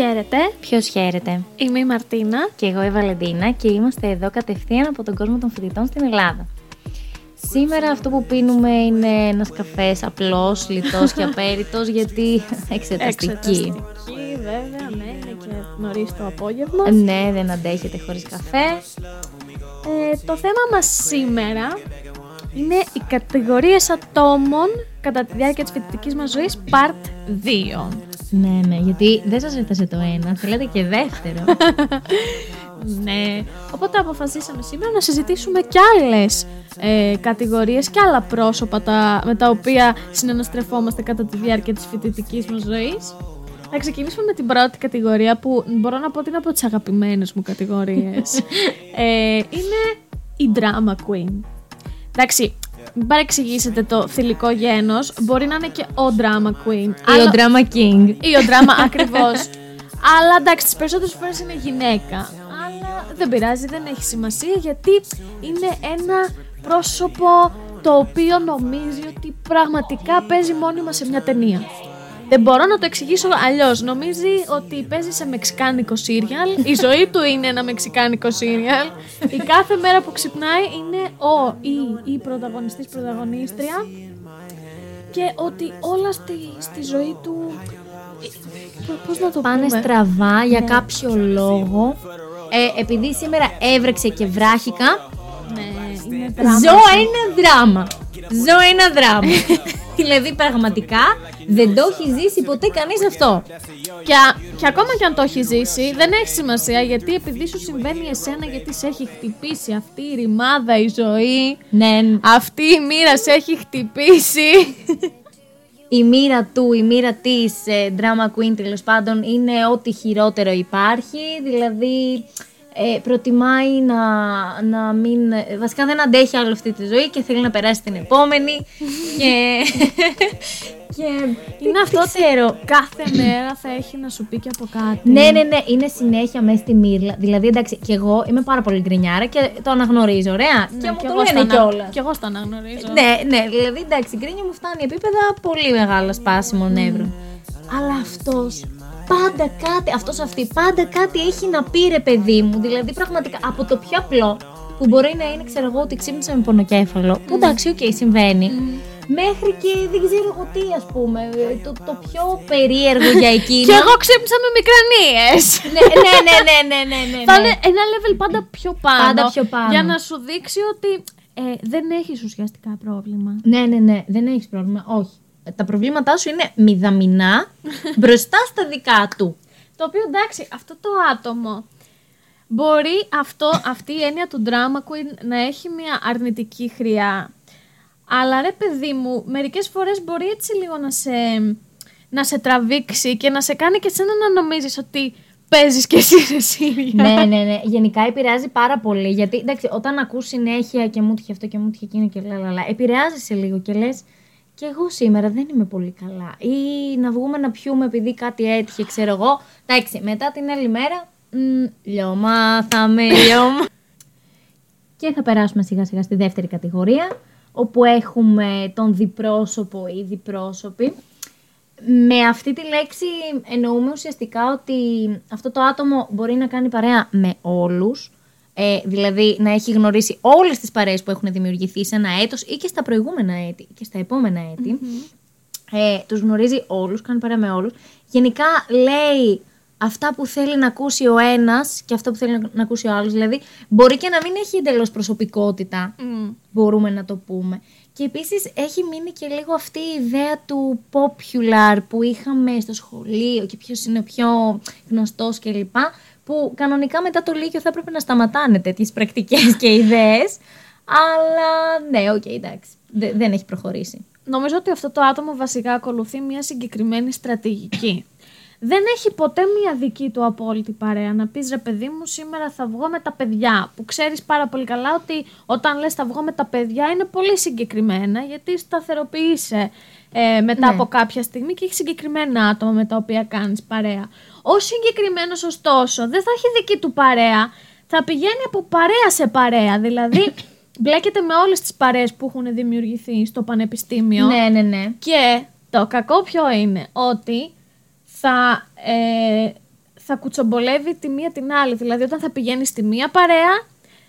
Χαίρετε. Ποιος χαίρεται; Είμαι η Μαρτίνα. Και εγώ η Βαλεντίνα και είμαστε εδώ κατευθείαν από τον κόσμο των φοιτητών στην Ελλάδα. Σήμερα αυτό που πίνουμε είναι ένας καφές απλός, λιτός και απέριτος γιατί εξεταστική. Εξεταστική, βέβαια, ναι, είναι και νωρίς το απόγευμα. Ναι, δεν αντέχετε χωρίς καφέ. Ε, το θέμα μας σήμερα είναι οι κατηγορίες ατόμων κατά τη διάρκεια της φοιτητικής μας ζωής Part 2. Ναι, ναι, γιατί δεν σας έφτασε το ένα, θέλετε και δεύτερο. Ναι, οπότε αποφασίσαμε σήμερα να συζητήσουμε κι άλλες ε, κατηγορίες και άλλα πρόσωπα τα, με τα οποία συναναστρεφόμαστε κατά τη διάρκεια της φοιτητικής μας ζωής. Θα ξεκινήσουμε με την πρώτη κατηγορία που μπορώ να πω ότι είναι από τις αγαπημένες μου κατηγορίες. ε, είναι η drama queen. Εντάξει, μην παρεξηγήσετε το θηλυκό γένος, μπορεί να είναι και ο drama queen. Ή ο drama king. Ή ο drama ακριβώς. Αλλά εντάξει, τις περισσότερες φορές είναι γυναίκα. Αλλά δεν πειράζει, δεν έχει σημασία γιατί είναι ένα πρόσωπο το οποίο νομίζει ότι πραγματικά παίζει μόνιμα σε μια ταινία. Δεν μπορώ να το εξηγήσω αλλιώς. Νομίζει ότι παίζει σε μεξικάνικο σύριαλ. Η ζωή του είναι ένα μεξικάνικο σύριαλ. Η κάθε μέρα που ξυπνάει είναι ο ή η πρωταγωνιστής πρωταγωνίστρια. Και ότι όλα στη, στη ζωή του. Πώς να το Πάνε πούμε; στραβά για Ναι. κάποιο λόγο. Ε, επειδή σήμερα έβρεξε και βράχικα, Ναι, είναι Ζω ένα δράμα. Ζω ένα δράμα. δηλαδή πραγματικά δεν το έχει ζήσει ποτέ κανείς αυτό. Και, α- και ακόμα και αν το έχει ζήσει, δεν έχει σημασία γιατί επειδή σου συμβαίνει εσένα, γιατί σε έχει χτυπήσει αυτή η ρημάδα η ζωή, Ναι, αυτή η μοίρα σε έχει χτυπήσει. η μοίρα του, η μοίρα της ε, drama queen τέλος πάντων είναι ό,τι χειρότερο υπάρχει. Δηλαδή ε, προτιμάει να, να μην... ε, Βασικά δεν αντέχει άλλο αυτή τη ζωή και θέλει να περάσει την επόμενη. και... και Είναι αυτό δεν ότι ξέρω. κάθε μέρα θα έχει να σου πει και από κάτι. Ναι, ναι, ναι, είναι συνέχεια μέσα στη μίρλα. Δηλαδή, εντάξει, και εγώ είμαι πάρα πολύ γκρινιάρα και το αναγνωρίζω, ωραία. Ναι, και μου κι το εγώ λένε στο ανα- κιόλας. Κι εγώ στο αναγνωρίζω. Ναι, ναι, δηλαδή εντάξει, η γκρίνια μου φτάνει επίπεδα πολύ μεγάλα σπάσιμο νεύρων. Αλλά αυτός πάντα κάτι, αυτός αυτή, πάντα κάτι έχει να πει ρε παιδί μου. Δηλαδή πραγματικά από το πιο απλό που μπορεί να είναι, ξέρω εγώ, ότι ξύπνησα με πονοκέφαλο. Που εντάξει, οκ, συμβαίνει. Μέχρι και δεν ξέρω εγώ τι, ας πούμε. Το, το πιο περίεργο για εκείνο. Και εγώ ξύπνησα με μικρανίες. ναι, ναι, ναι, ναι, ναι, ναι, ναι, Θα ναι. είναι ένα level πάντα πιο πάνω. Πάντα πιο πάνω. Για να σου δείξει ότι ε, δεν έχεις ουσιαστικά πρόβλημα. Ναι, ναι, ναι, δεν έχεις πρόβλημα. Όχι. Τα προβλήματά σου είναι μηδαμινά μπροστά στα δικά του. Το οποίο εντάξει, αυτό το άτομο μπορεί αυτό, αυτή η έννοια του drama queen να έχει μια αρνητική χρειά. Αλλά ρε παιδί μου, μερικές φορές μπορεί έτσι λίγο να σε, να σε τραβήξει και να σε κάνει και εσένα να νομίζεις ότι παίζεις και εσύ σε σύρια. ναι, ναι, ναι. Γενικά επηρεάζει πάρα πολύ. Γιατί εντάξει, όταν ακούς συνέχεια και μου τύχε αυτό και μου τύχε εκείνο και λαλαλα, επηρεάζει σε λίγο και λες. Και εγώ σήμερα δεν είμαι πολύ καλά. Ή να βγούμε να πιούμε επειδή κάτι έτυχε, ξέρω εγώ. Εντάξει, μετά την άλλη μέρα. Μ, λιώμα, θα με λιώμα. και θα περάσουμε σιγά σιγά στη δεύτερη κατηγορία, όπου έχουμε τον διπρόσωπο ή διπρόσωπη. Με αυτή τη λέξη εννοούμε ουσιαστικά ότι αυτό το άτομο μπορεί να κάνει παρέα με όλους, ε, δηλαδή να έχει γνωρίσει όλες τις παρέες που έχουν δημιουργηθεί σε ένα έτος ή και στα προηγούμενα έτη και στα επόμενα έτη. Ε, τους γνωρίζει όλους, κάνει παρέα με όλους. Γενικά λέει αυτά που θέλει να ακούσει ο ένας και αυτά που θέλει να, να ακούσει ο άλλος. Δηλαδή μπορεί και να μην έχει εντελώς προσωπικότητα Μμ. μπορούμε να το πούμε. Και επίσης έχει μείνει και λίγο αυτή η ιδέα του popular που είχαμε στο σχολείο και ποιος είναι ο πιο γνωστός κλπ. Που κανονικά μετά το Λύκειο θα έπρεπε να σταματάνε τέτοιες πρακτικές και ιδέες. Αλλά ναι, οκ, εντάξει. Δε- δεν έχει προχωρήσει. Νομίζω ότι αυτό το άτομο βασικά ακολουθεί μια συγκεκριμένη στρατηγική. Δεν έχει ποτέ μια δική του απόλυτη παρέα. Να πεις ρε παιδί μου, σήμερα θα βγω με τα παιδιά. Που ξέρεις πάρα πολύ καλά ότι όταν λες θα βγω με τα παιδιά είναι πολύ συγκεκριμένα γιατί σταθεροποιείσαι ε, μετά Ναι. από κάποια στιγμή και έχει συγκεκριμένα άτομα με τα οποία κάνεις παρέα. Ο συγκεκριμένος ωστόσο δεν θα έχει δική του παρέα. Θα πηγαίνει από παρέα σε παρέα. Δηλαδή μπλέκεται με όλες τις παρέες που έχουν δημιουργηθεί στο πανεπιστήμιο. Ναι, ναι, ναι. Και το κακό ποιο είναι, ότι θα, ε, θα κουτσομπολεύει τη μία την άλλη. Δηλαδή, όταν θα πηγαίνει στη μία παρέα,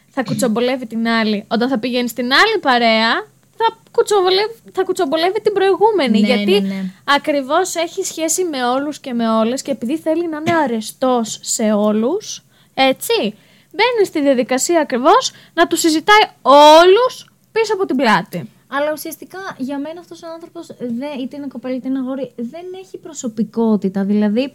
θα κουτσομπολεύει την άλλη. Όταν θα πηγαίνει στην άλλη παρέα, θα κουτσομπολεύει, θα κουτσομπολεύει την προηγούμενη. Ναι, γιατί ναι, ναι. ακριβώς έχει σχέση με όλους και με όλες και επειδή θέλει να είναι αρεστός σε όλους, έτσι, μπαίνει στη διαδικασία ακριβώς να τους συζητάει όλους πίσω από την πλάτη. Αλλά ουσιαστικά για μένα αυτός ο άνθρωπος, είτε είναι κοπέλα είτε είναι αγόρι, δεν έχει προσωπικότητα. Δηλαδή,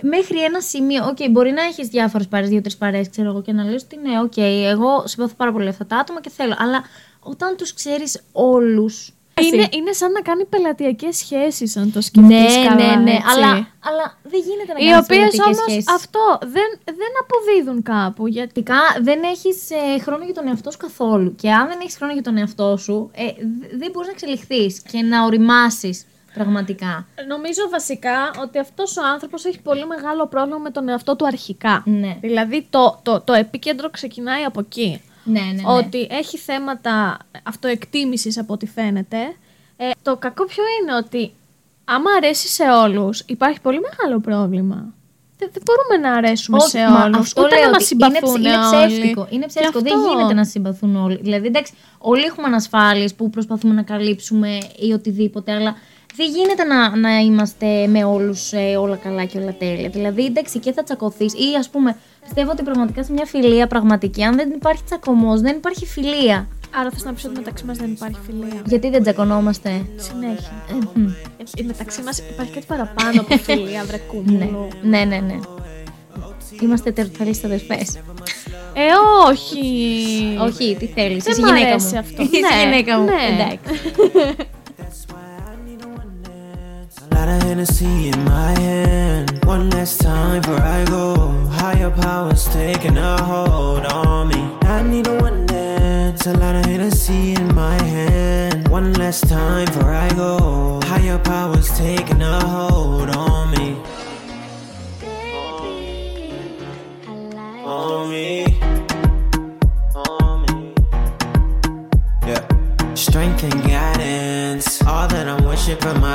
μέχρι ένα σημείο, οκ, μπορεί να έχεις διάφορες παρέ, δύο-τρεις παρέ, ξέρω εγώ, και να λες ότι ναι, οκ, εγώ συμπαθώ πάρα πολύ αυτά τα άτομα και θέλω. Αλλά όταν τους ξέρεις όλους. Είναι, είναι σαν να κάνει πελατειακές σχέσεις αν το σκεφτείς Ναι, καλά, ναι, ναι, έτσι. αλλά, αλλά δεν γίνεται να Οι κάνεις οποίες πελατειακές όμως σχέσεις. αυτό δεν, δεν αποδίδουν κάπου. Γιατί Πρακτικά δεν έχεις χρόνο για τον εαυτό σου καθόλου. Και αν δεν έχεις χρόνο για τον εαυτό σου, ε, δ- δεν μπορείς να εξελιχθείς και να οριμάσεις πραγματικά. νομίζω βασικά ότι αυτός ο άνθρωπος έχει πολύ μεγάλο πρόβλημα με τον εαυτό του αρχικά. Ναι. Δηλαδή το, το, το επίκεντρο ξεκινάει από εκεί. Ναι, ναι, ναι. Ότι έχει θέματα αυτοεκτίμησης από ό,τι φαίνεται. Ε, το κακό ποιο είναι ότι άμα αρέσει σε όλους υπάρχει πολύ μεγάλο πρόβλημα. Δεν, δεν μπορούμε να αρέσουμε Όχι, σε μα όλους. αυτό Ούτε λέω να μας ότι είναι συμπαθούν ψ- είναι, όλοι. ψεύτικο. Είναι Και ψεύτικο. Δεν αυτό. γίνεται να συμπαθούν όλοι. Δηλαδή, εντάξει, όλοι έχουμε ανασφάλειες που προσπαθούμε να καλύψουμε ή οτιδήποτε, αλλά δεν γίνεται να, να είμαστε με όλους όλα καλά και όλα τέλεια. Δηλαδή, εντάξει, και θα τσακωθείς ή ας πούμε, πιστεύω ότι πραγματικά σε μια φιλία πραγματική, αν δεν υπάρχει τσακωμός, δεν υπάρχει φιλία. Άρα θες να πεις ότι μεταξύ μας δεν υπάρχει φιλία. Γιατί δεν τσακωνόμαστε; Συνέχεια. Ε, μ, Ε, μεταξύ μας υπάρχει κάτι παραπάνω από φιλία, βρε ναι, κούμπουλο. ναι, ναι, ναι. Είμαστε τερθαλείς αδερφές. Ε, όχι. Όχι, τι θέλεις, Δεν είσαι μ' γυναίκα αρέσει μου. αυτό. Είσαι Ναι, γυναίκα μου. ναι. Got a Hennessy in my hand. One last time before I go. Higher powers taking a hold on me. I need a one dance. A lot of Hennessy in my hand. One last time before I go. Higher powers taking a hold.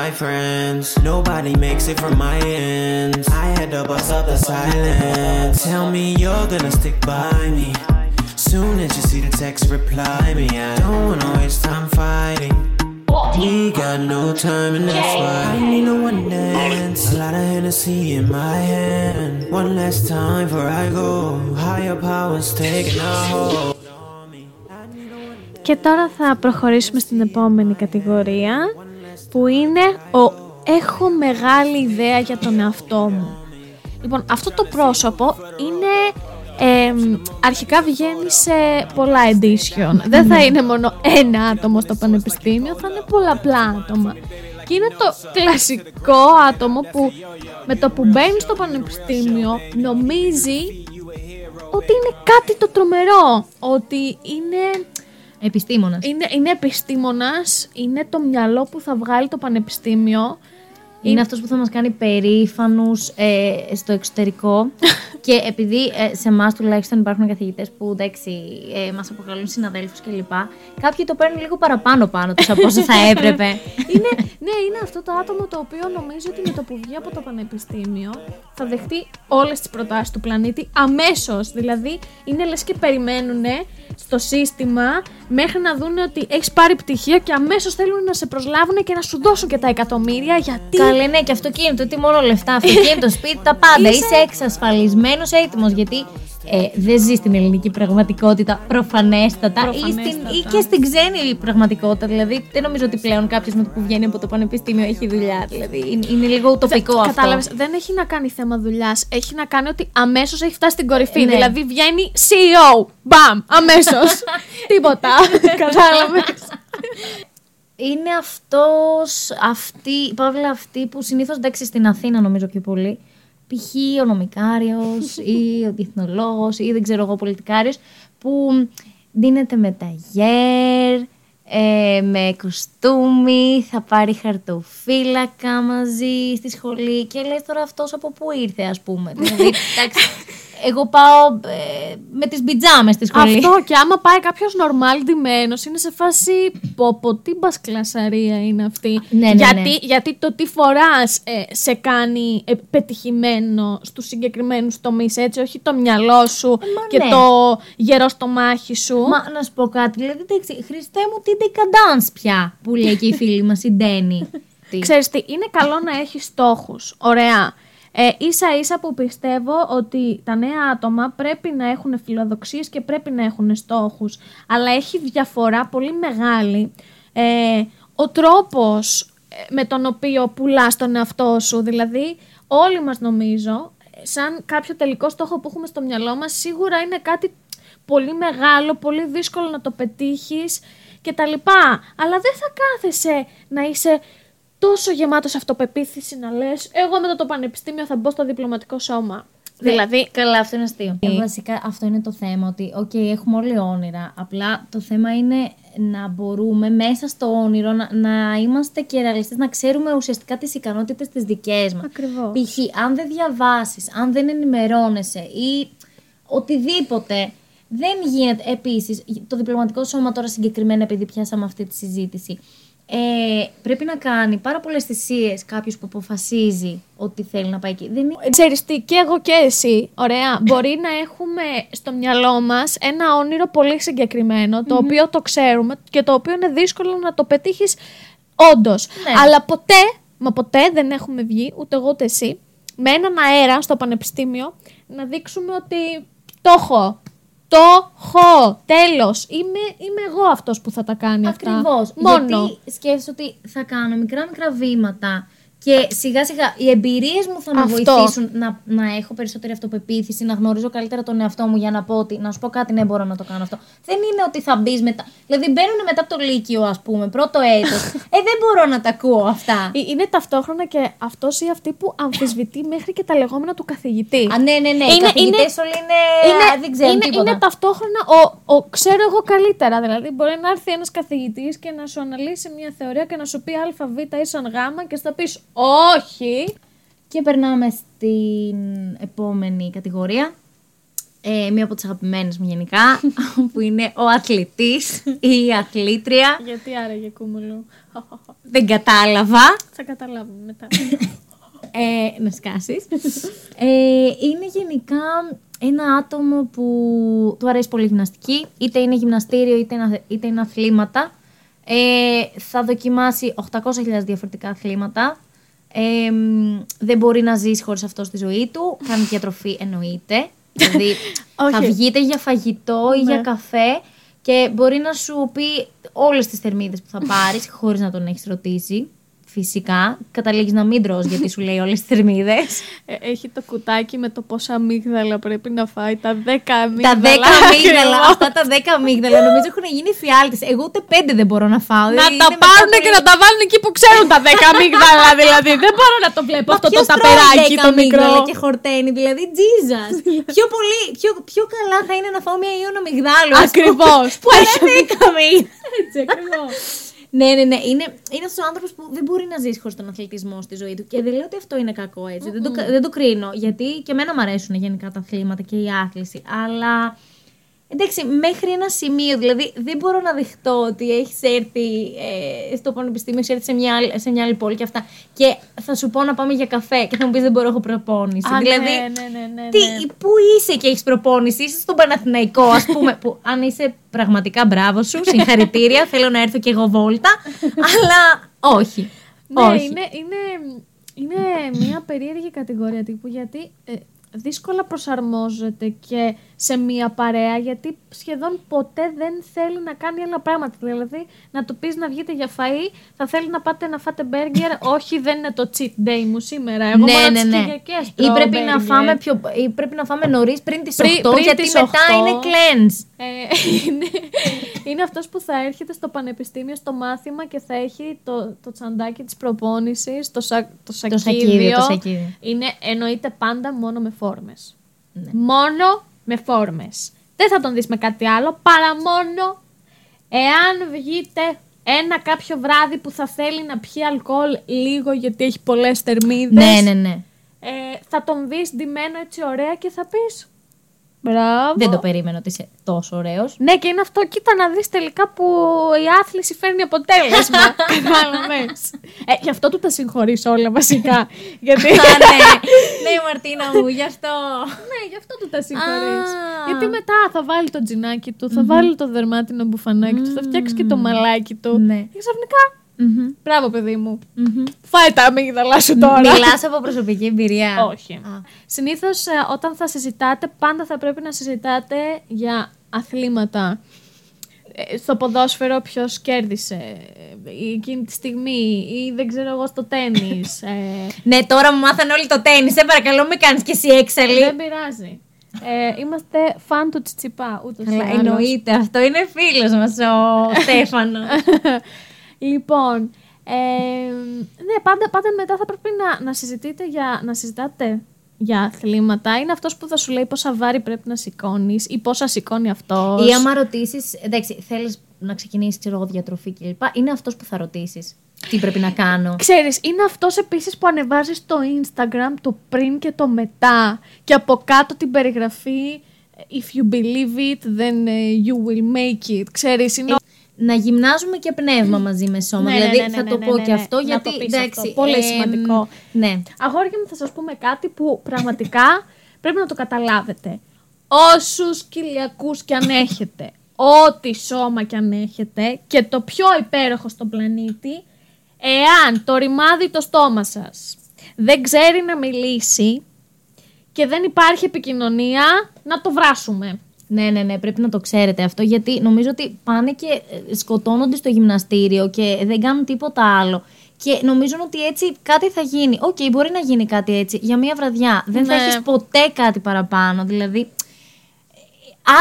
my friends. Nobody makes it from my ends. I had to bust up the silence. Tell me you're gonna stick by me. Soon as you see the text, reply me. I don't wanna waste time fighting. We got no time, and that's why I need no one dance. A lot of Hennessy in my hand. One last time before I go. Higher powers taking a hold. Και τώρα θα προχωρήσουμε στην επόμενη κατηγορία που είναι ο έχω μεγάλη ιδέα για τον εαυτό μου. Λοιπόν, αυτό το πρόσωπο είναι εμ, αρχικά βγαίνει σε πολλά edition. Δεν θα είναι μόνο ένα άτομο στο πανεπιστήμιο, θα είναι πολλαπλά άτομα. Και είναι το κλασικό άτομο που με το που μπαίνει στο πανεπιστήμιο νομίζει ότι είναι κάτι το τρομερό. Ότι είναι Επιστήμονας. είναι, είναι επιστήμονας, είναι το μυαλό που θα βγάλει το πανεπιστήμιο. Είναι αυτός που θα μας κάνει περήφανους ε, στο εξωτερικό και επειδή ε, σε εμάς τουλάχιστον υπάρχουν καθηγητές που εντάξει, ε, μας αποκαλούν συναδέλφους κλπ. Κάποιοι το παίρνουν λίγο παραπάνω πάνω τους από όσο θα έπρεπε. είναι, ναι, είναι αυτό το άτομο το οποίο νομίζει ότι με το που βγει από το πανεπιστήμιο θα δεχτεί όλες τις προτάσεις του πλανήτη αμέσως. Δηλαδή είναι λες και περιμένουν στο σύστημα μέχρι να δουν ότι έχεις πάρει πτυχίο και αμέσως θέλουν να σε προσλάβουν και να σου δώσουν και τα εκατομμύρια γιατί; Καλέ, ναι, και αυτοκίνητο, τι μόνο λεφτά, αυτοκίνητο, σπίτι, τα πάντα. Είσαι- Είσαι εξασφαλισμένος, έτοιμος. Γιατί ε, δεν ζει στην ελληνική πραγματικότητα προφανέστατα, Ή, στην, Προφανέστατα. ή και στην ξένη πραγματικότητα. Δηλαδή, δεν νομίζω ότι πλέον κάποιος με το που βγαίνει από το πανεπιστήμιο έχει δουλειά. Δηλαδή, είναι, είναι λίγο ουτοπικό αυτό. Κατάλαβες, δεν έχει να κάνει θέμα δουλειάς. Έχει να κάνει ότι αμέσως έχει φτάσει στην κορυφή. Ναι. Δηλαδή βγαίνει CEO. Μπαμ! Αμέσως. Τίποτα. Κατάλαβες. είναι αυτός, αυτή, παύλα αυτή που συνήθως εντάξει στην Αθήνα νομίζω πιο πολύ, π.χ. ο νομικάριος ή ο διεθνολόγος ή δεν ξέρω εγώ πολιτικάριος, που δίνεται με ταγέρ, ε, με κοστούμι, θα πάρει χαρτοφύλακα μαζί στη σχολή και λες τώρα αυτός από πού ήρθε ας πούμε. δηλαδή, εντάξει, εγώ πάω ε, με τις πιτζάμε στη σχολή. Αυτό και άμα πάει κάποιος νορμάλ ντυμένος είναι σε φάση πω πω τι μπασκλασαρία είναι αυτή. Ναι, ναι, γιατί, ναι. γιατί το τι φοράς ε, σε κάνει ε, πετυχημένο στους συγκεκριμένους τομείς έτσι, όχι το μυαλό σου και ναι. το γερό στομάχι σου. Μα να σου πω κάτι, δηλαδή εντάξει, Χριστέ μου τι decadence πια που λέει και η φίλη μας η Ντένι. Τι. Ξέρεις τι, είναι καλό να έχεις στόχους. Ωραία. Ε, ίσα ίσα που πιστεύω ότι τα νέα άτομα πρέπει να έχουν φιλοδοξίες και πρέπει να έχουν στόχους. Αλλά έχει διαφορά πολύ μεγάλη ε, ο τρόπος ε, με τον οποίο πουλάς τον εαυτό σου. Δηλαδή όλοι μας νομίζω, ε, σαν κάποιο τελικό στόχο που έχουμε στο μυαλό μας, σίγουρα είναι κάτι πολύ μεγάλο, πολύ δύσκολο να το πετύχεις και τα λοιπά. Αλλά δεν θα κάθεσαι να είσαι τόσο γεμάτος αυτοπεποίθηση να λες εγώ μετά το πανεπιστήμιο θα μπω στο διπλωματικό σώμα. Δηλαδή, Καλά, αυτό είναι αστείο. Ε, βασικά αυτό είναι το θέμα. Ότι, οκ, έχουμε όλοι όνειρα. Απλά το θέμα είναι να μπορούμε μέσα στο όνειρο να, να είμαστε και ρεαλιστές, να ξέρουμε ουσιαστικά τις ικανότητες τις δικές μας. Ακριβώς. Π.χ., αν δεν διαβάσεις, αν δεν ενημερώνεσαι ή οτιδήποτε. Δεν γίνεται. Επίσης, το διπλωματικό σώμα τώρα συγκεκριμένα, επειδή πιάσαμε αυτή τη συζήτηση, ε, πρέπει να κάνει πάρα πολλές θυσίες κάποιος που αποφασίζει ότι θέλει να πάει εκεί. Δεν είναι... ξέρεις τι, και εγώ και εσύ, ωραία, μπορεί να έχουμε στο μυαλό μας ένα όνειρο πολύ συγκεκριμένο, το οποίο το ξέρουμε και το οποίο είναι δύσκολο να το πετύχεις όντως. Ναι. Αλλά ποτέ, μα ποτέ δεν έχουμε βγει, ούτε εγώ ούτε εσύ, με έναν αέρα στο πανεπιστήμιο να δείξουμε ότι το έχω. Το έχω. Τέλος. Είμαι, είμαι εγώ αυτός που θα τα κάνει αυτά. Ακριβώς. Μόνο. Γιατί σκέφτεσαι ότι θα κάνω μικρά μικρά βήματα και σιγά σιγά οι εμπειρίες μου θα με Αυτό. βοηθήσουν να, να έχω περισσότερη αυτοπεποίθηση, να γνωρίζω καλύτερα τον εαυτό μου για να πω ότι να σου πω κάτι, ναι, μπορώ να το κάνω αυτό. Δεν είναι ότι θα μπεις μετά. Δηλαδή μπαίνουν μετά από το Λύκειο, ας πούμε, πρώτο έτος. ε, δεν μπορώ να τα ακούω αυτά. Ε, Είναι ταυτόχρονα και αυτός ή αυτή που αμφισβητεί μέχρι και τα λεγόμενα του καθηγητή. Α, ναι, ναι, ναι. Είναι- οι καθηγητές είναι- όλοι είναι. α, δεν ξέρουν είναι, τίποτα. είναι ταυτόχρονα ο, ο ξέρω εγώ καλύτερα. Δηλαδή, μπορεί να έρθει ένας καθηγητής και να σου αναλύσει μια θεωρία και να σου πει ΑΒ ίσον Γ και θα πεις Όχι. Και περνάμε στην επόμενη κατηγορία. Ε, μία από τις αγαπημένες μου γενικά, που είναι ο αθλητής ή η αθλήτρια. Γιατί άραγε κούμουλο. Δεν κατάλαβα. θα καταλάβουμε μετά. Ε, να σκάσεις. Ε, είναι γενικά ένα άτομο που του αρέσει πολύ η γυμναστική, είτε είναι γυμναστήριο είτε είναι, είτε είναι αθλήματα. Ε, θα δοκιμάσει 800.000 διαφορετικά αθλήματα. Ε, μ, δεν μπορεί να ζήσει χωρίς αυτό στη ζωή του. Κάνει διατροφή εννοείται. Δηλαδή θα Όχι. βγείτε για φαγητό ή για καφέ και μπορεί να σου πει όλες τις θερμίδες που θα πάρεις χωρίς να τον έχεις ρωτήσει. Φυσικά, καταλήγεις να μην τρως γιατί σου λέει όλες τις θερμίδες. Ε, έχει το κουτάκι με το πόσα αμύγδαλα πρέπει να φάει. Τα 10 Τα αμύγδαλα. 10 αμύγδαλα, ακριβώς. αυτά τα 10 αμύγδαλα νομίζω έχουν γίνει φιάλτες. Εγώ ούτε 5 δεν μπορώ να φάω. Να δηλαδή τα είναι πάρουν μετά και το- να τα βάλουν εκεί που ξέρουν τα 10 αμύγδαλα. δηλαδή δεν μπορώ να το βλέπω Μα αυτό το ποιος τρώει ταπεράκι 10 το αμύγδαλα μικρό. και χορταίνει, δηλαδή Jesus. πιο, πολύ, πιο, πιο καλά θα είναι να φάω μια ίον αμυγδάλου. ας πούμε, Ακριβώς. Που έχει 10 αμύγδαλα. Έτσι ακριβώς. Ναι, ναι, ναι. Είναι, είναι αυτό ο άνθρωπος που δεν μπορεί να ζήσει χωρίς τον αθλητισμό στη ζωή του. Και δεν λέω ότι αυτό είναι κακό έτσι. Δεν, το, δεν το κρίνω. Γιατί και εμένα μου αρέσουν γενικά τα αθλήματα και η άθληση. Αλλά εντάξει, μέχρι ένα σημείο. Δηλαδή, δεν μπορώ να δεχτώ ότι έχεις έρθει ε, στο πανεπιστήμιο, έχεις έρθει σε μια, άλλη- σε μια άλλη πόλη και αυτά. Και θα σου πω να πάμε για καφέ και θα μου πεις δεν μπορώ, έχω προπόνηση. Α, δηλαδή, ναι, ναι, ναι, ναι, τι, ναι. πού είσαι και έχεις προπόνηση, είσαι στον Παναθηναϊκό, ας πούμε. που αν είσαι πραγματικά μπράβο σου, συγχαρητήρια. θέλω να έρθω και εγώ βόλτα. αλλά όχι. Ναι, όχι. είναι, είναι, είναι μια περίεργη κατηγορία τύπου γιατί ε, δύσκολα προσαρμόζεται και σε μια παρέα γιατί σχεδόν ποτέ δεν θέλει να κάνει άλλα πράγματα. Δηλαδή να του πεις να βγείτε για φαΐ, θα θέλει να πάτε να φάτε μπέργκερ. Όχι, δεν είναι το cheat day μου σήμερα. Εγώ ναι, μόνο ναι, τις ναι. Κυριακές Ή τρώω πρέπει, να μπέργκερ. φάμε πιο, ή πρέπει να φάμε νωρίς πριν τις 8, Πριν- πριν γιατί τις μετά 8. είναι cleanse. Ε, είναι, είναι αυτός που θα έρχεται στο πανεπιστήμιο στο μάθημα και θα έχει το, το τσαντάκι της προπόνησης, το, σα, το σακίδιο. σακίδιο, το σακίδιο. Είναι, εννοείται πάντα μόνο με φόρμες. Ναι. Μόνο με φόρμες. Δεν θα τον δεις με κάτι άλλο, παρά μόνο εάν βγείτε ένα κάποιο βράδυ που θα θέλει να πιει αλκοόλ λίγο γιατί έχει πολλές θερμίδες. Ναι, ναι, ναι. Ε, θα τον δεις ντυμένο έτσι ωραία και θα πεις Μπράβο. Δεν το περίμενα ότι είσαι τόσο ωραίος. Ναι, και είναι αυτό, κοίτα να δεις τελικά που η άθληση φέρνει αποτέλεσμα. Κατάλαβες. ε, γι' αυτό του τα συγχωρείς όλα βασικά. Γιατί. ναι, ναι, Μαρτίνα μου, γι' αυτό. ναι, γι' αυτό του τα συγχωρείς. Α. Γιατί μετά θα βάλει το τζινάκι του, θα βάλει το δερμάτινο μπουφανάκι του, θα φτιάξει και το μαλάκι του. Ναι. Και ξαφνικά. Μμμ, Μπράβο, παιδί μου. μμμ. Φάει τα αμύγδαλά σου τώρα. Μιλάς από προσωπική εμπειρία. Όχι. Συνήθως όταν θα συζητάτε, πάντα θα πρέπει να συζητάτε για αθλήματα. Ε, Στο ποδόσφαιρο ποιος κέρδισε ε, εκείνη τη στιγμή ή δεν ξέρω εγώ στο τέννις. ε, Ναι, τώρα μου μάθανε όλοι το τέννη. Σε παρακαλώ, μην κάνεις και εσύ έξαλλη. δεν πειράζει. Ε, είμαστε φαν του Τσιτσιπά, ούτως ή Καλά, άλλως. εννοείται. Αυτό είναι φίλος μας ο Στέφανος. Λοιπόν, ε, ναι, πάντα, πάντα μετά θα πρέπει να, να συζητείτε για, να συζητάτε για αθλήματα. Είναι αυτός που θα σου λέει πόσα βάρη πρέπει να σηκώνεις ή πόσα σηκώνει αυτός. Ή άμα ρωτήσεις, εντάξει, θέλεις να ξεκινήσεις, ξέρω εγώ, διατροφή κλπ. Είναι αυτός που θα ρωτήσεις. Τι πρέπει να κάνω. Ξέρεις, είναι αυτός επίσης που ανεβάζεις στο Instagram το πριν και το μετά και από κάτω την περιγραφή If you believe it, then ε, you will make it. Ξέρεις, είναι... Να γυμνάζουμε και πνεύμα μαζί με σώμα. Ναι, ναι, δηλαδή ναι, ναι, θα ναι, το ναι, πω ναι, και ναι. αυτό, Να γιατί το πεις εντάξει. αυτό. Πολύ σημαντικό. Ναι. Αγόρια μου θα σας πούμε κάτι που πραγματικά πρέπει να το καταλάβετε. Όσους κοιλιακούς κι αν έχετε, ό,τι σώμα κι αν έχετε και το πιο υπέροχο στον πλανήτη, εάν το ρημάδι το στόμα σας δεν ξέρει να μιλήσει και δεν υπάρχει επικοινωνία, να το βράσουμε. Ναι, ναι, ναι, πρέπει να το ξέρετε αυτό γιατί νομίζω ότι πάνε και ε, σκοτώνονται στο γυμναστήριο και δεν κάνουν τίποτα άλλο. Και νομίζουν ότι έτσι κάτι θα γίνει. Οκ, μπορεί να γίνει κάτι έτσι για μία βραδιά. Δεν θα Ναι. έχεις ποτέ κάτι παραπάνω. Δηλαδή,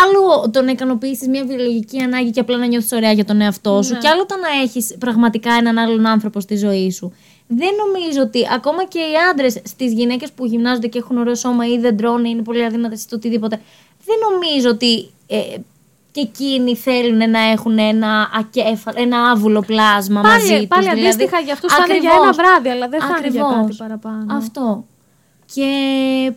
άλλο το να ικανοποιήσεις μια βιολογική ανάγκη και απλά να νιώθεις ωραία για τον εαυτό σου, Ναι. και άλλο το να έχεις πραγματικά έναν άλλον άνθρωπο στη ζωή σου. Δεν νομίζω ότι ακόμα και οι άντρες στις γυναίκες που γυμνάζονται και έχουν ωραίο σώμα ή δεν τρώνε, είναι πολύ αδύνατες ή το οτιδήποτε, δεν νομίζω ότι ε, και εκείνοι θέλουν να έχουν ένα, ακέφα, ένα άβουλο πλάσμα μαζί Πάλι, τους. πάλι δηλαδή. αντίστοιχα για αυτούς θα είναι για Ακριβώς. ένα βράδυ, αλλά δεν θα είναι για Ακριβώς. κάτι παραπάνω. Αυτό. Και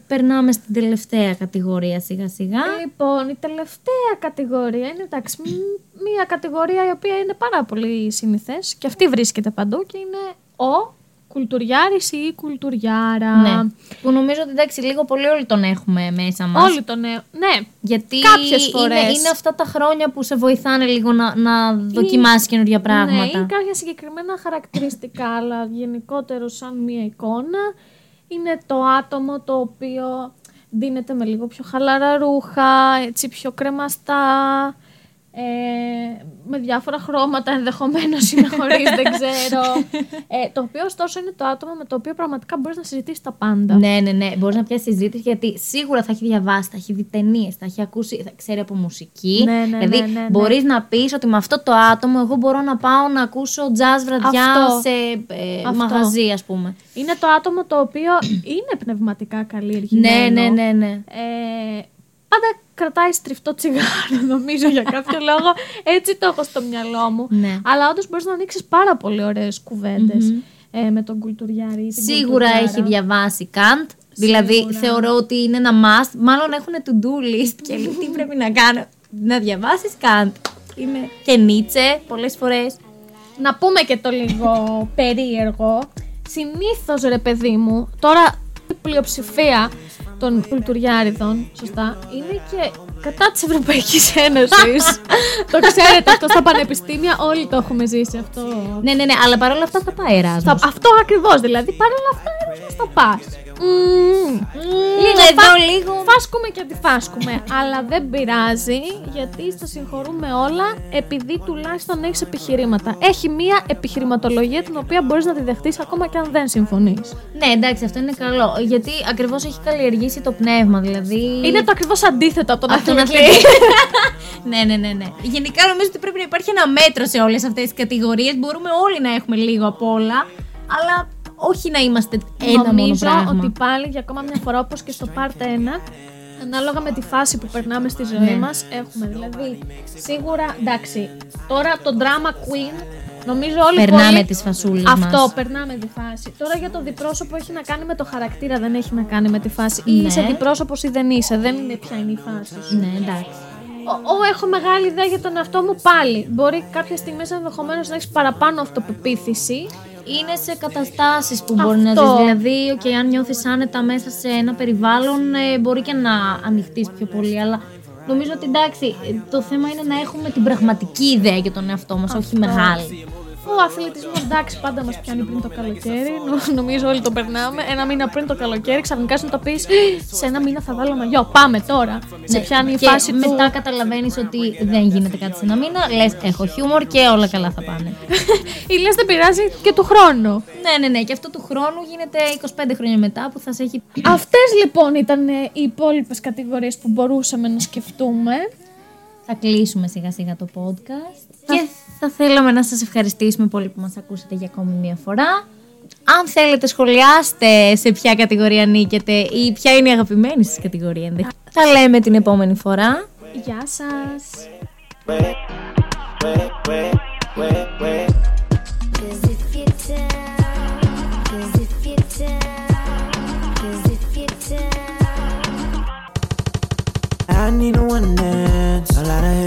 περνάμε στην τελευταία κατηγορία σιγά σιγά. Λοιπόν, η τελευταία κατηγορία είναι εντάξει, μ- μια κατηγορία η οποία είναι πάρα πολύ συνηθές και αυτή βρίσκεται παντού και είναι ο κουλτουριάρης ή η κουλτουριάρα; Ναι. Που νομίζω ότι εντάξει, λίγο πολύ όλοι τον έχουμε μέσα μας. Όλοι το νέο. Ναι, Γιατί Κάποιες είναι, φορές. είναι αυτά τα χρόνια που σε βοηθάνε λίγο να, να δοκιμάσεις καινούργια ναι, πράγματα. είναι κάποια συγκεκριμένα χαρακτηριστικά, αλλά γενικότερο σαν μια εικόνα είναι το άτομο το οποίο δίνεται με λίγο πιο χαλαρά ρούχα, έτσι πιο κρεμαστά, ε, με διάφορα χρώματα ενδεχομένως ή με χωρίς, δεν ξέρω. Ε, το οποίο ωστόσο είναι το άτομο με το οποίο πραγματικά μπορείς να συζητήσεις τα πάντα. Ναι, ναι, ναι. Μπορείς να πιάσεις συζήτηση γιατί σίγουρα θα έχει διαβάσει, θα έχει δει ταινίες, θα έχει ακούσει, θα ξέρει από μουσική. Ναι, ναι, δηλαδή, ναι, ναι, ναι. μπορείς να πεις ότι με αυτό το άτομο εγώ μπορώ να πάω να ακούσω jazz βραδιά Αυτό. σε ε, Αυτό. μαγαζί, ας πούμε. Είναι το άτομο το οποίο είναι πνευματικά καλλιεργημένο. Ναι, ναι, ναι, ναι. Ε, πάντα κρατάει στριφτό τσιγάρο, νομίζω για κάποιο λόγο. Έτσι το έχω στο μυαλό μου. Ναι. Αλλά όντως μπορείς να ανοίξεις πάρα πολύ ωραίες κουβέντες, ε, με τον κουλτουριάρη. ή την Σίγουρα κουλτουριάρα. έχει διαβάσει Καντ. Δηλαδή Σίγουρα. θεωρώ ότι είναι ένα must. Μάλλον έχουν to-do list και λέει τι πρέπει να κάνω. Να διαβάσεις Καντ. Είναι και Νίτσε πολλές φορές. Να πούμε και το λίγο περίεργο. Συνήθως, ρε παιδί μου, τώρα η πλειοψηφία των κουλτουριάριδων, σωστά, είναι και κατά της Ευρωπαϊκής Ένωσης. το ξέρετε αυτό στα πανεπιστήμια, όλοι το έχουμε ζήσει αυτό. Ναι, ναι, ναι, αλλά παρόλα αυτά θα πάει Εράσμος. Θα- αυτό ακριβώς, δηλαδή παρόλα αυτά έρασμος θα πας. Μμμ. Λίγο εδώ φα- λίγο. Φάσκουμε και αντιφάσκουμε. αλλά δεν πειράζει, γιατί στα συγχωρούμε όλα, επειδή τουλάχιστον έχεις επιχειρήματα. Έχει μία επιχειρηματολογία την οποία μπορείς να τη δεχτείς ακόμα και αν δεν συμφωνείς. Ναι, εντάξει, αυτό είναι καλό. Γιατί ακριβώς έχει καλλιεργήσει το πνεύμα, δηλαδή. Είναι το ακριβώς αντίθετο από τον Αυτό να αθλητή. ναι, ναι, ναι, ναι. Γενικά νομίζω ότι πρέπει να υπάρχει ένα μέτρο σε όλες αυτές τις κατηγορίες. Μπορούμε όλοι να έχουμε λίγο απ' όλα, αλλά όχι να είμαστε ένα μόνο Νομίζω πράγμα. ότι πάλι για ακόμα μια φορά, όπως και στο Part 1, ανάλογα με τη φάση που περνάμε στη ζωή Ναι. μας έχουμε δηλαδή σίγουρα, εντάξει, τώρα το drama queen Νομίζω όλοι Περνάμε πολύ... τις φασούλες Αυτό, μας. περνάμε τη φάση. Τώρα για το διπρόσωπο έχει να κάνει με το χαρακτήρα, δεν έχει να κάνει με τη φάση. Ή Ναι. είσαι διπρόσωπος ή δεν είσαι. Δεν είναι ποια είναι η φάση σου. Ναι, εντάξει. Ο, ο, έχω μεγάλη ιδέα για τον εαυτό μου πάλι. Μπορεί κάποια στιγμή ενδεχομένως να έχεις παραπάνω αυτοπεποίθηση. Είναι σε καταστάσεις που μπορεί να Αυτό. ζει. Δηλαδή, okay, αν νιώθεις άνετα μέσα σε ένα περιβάλλον, ε, μπορεί και να ανοιχτείς πιο πολύ. Αλλά νομίζω ότι εντάξει, ε, το θέμα είναι να έχουμε την πραγματική ιδέα για τον εαυτό μας, όχι μεγάλη. Ο αθλητισμός, εντάξει, πάντα μας πιάνει πριν το καλοκαίρι. Νο- Νομίζω όλοι το περνάμε. Ένα μήνα πριν το καλοκαίρι, ξαφνικά σου το πεις σε ένα μήνα θα βάλω μαγιό. Πάμε τώρα. Σε Ναι, πιάνει η και φάση του. μετά καταλαβαίνεις ότι δεν γίνεται κάτι σε ένα μήνα. Λες, έχω χιούμορ και όλα καλά θα πάνε. Ή λες, δεν πειράζει και του χρόνου. ναι, ναι, ναι. Και αυτό του χρόνου γίνεται 25 χρόνια μετά που θα σε έχει. Αυτές λοιπόν ήταν ε, οι υπόλοιπες κατηγορίες που μπορούσαμε να σκεφτούμε. Θα κλείσουμε σιγά σιγά το podcast. Και θα θέλαμε να σας ευχαριστήσουμε πολύ που μας ακούσατε για ακόμη μία φορά. Αν θέλετε σχολιάστε σε ποια κατηγορία νίκετε ή ποια είναι η αγαπημένη σας κατηγορία. ενδεχομένως. Τα λέμε την επόμενη φορά. Γεια σας. I need a one dance. A lot of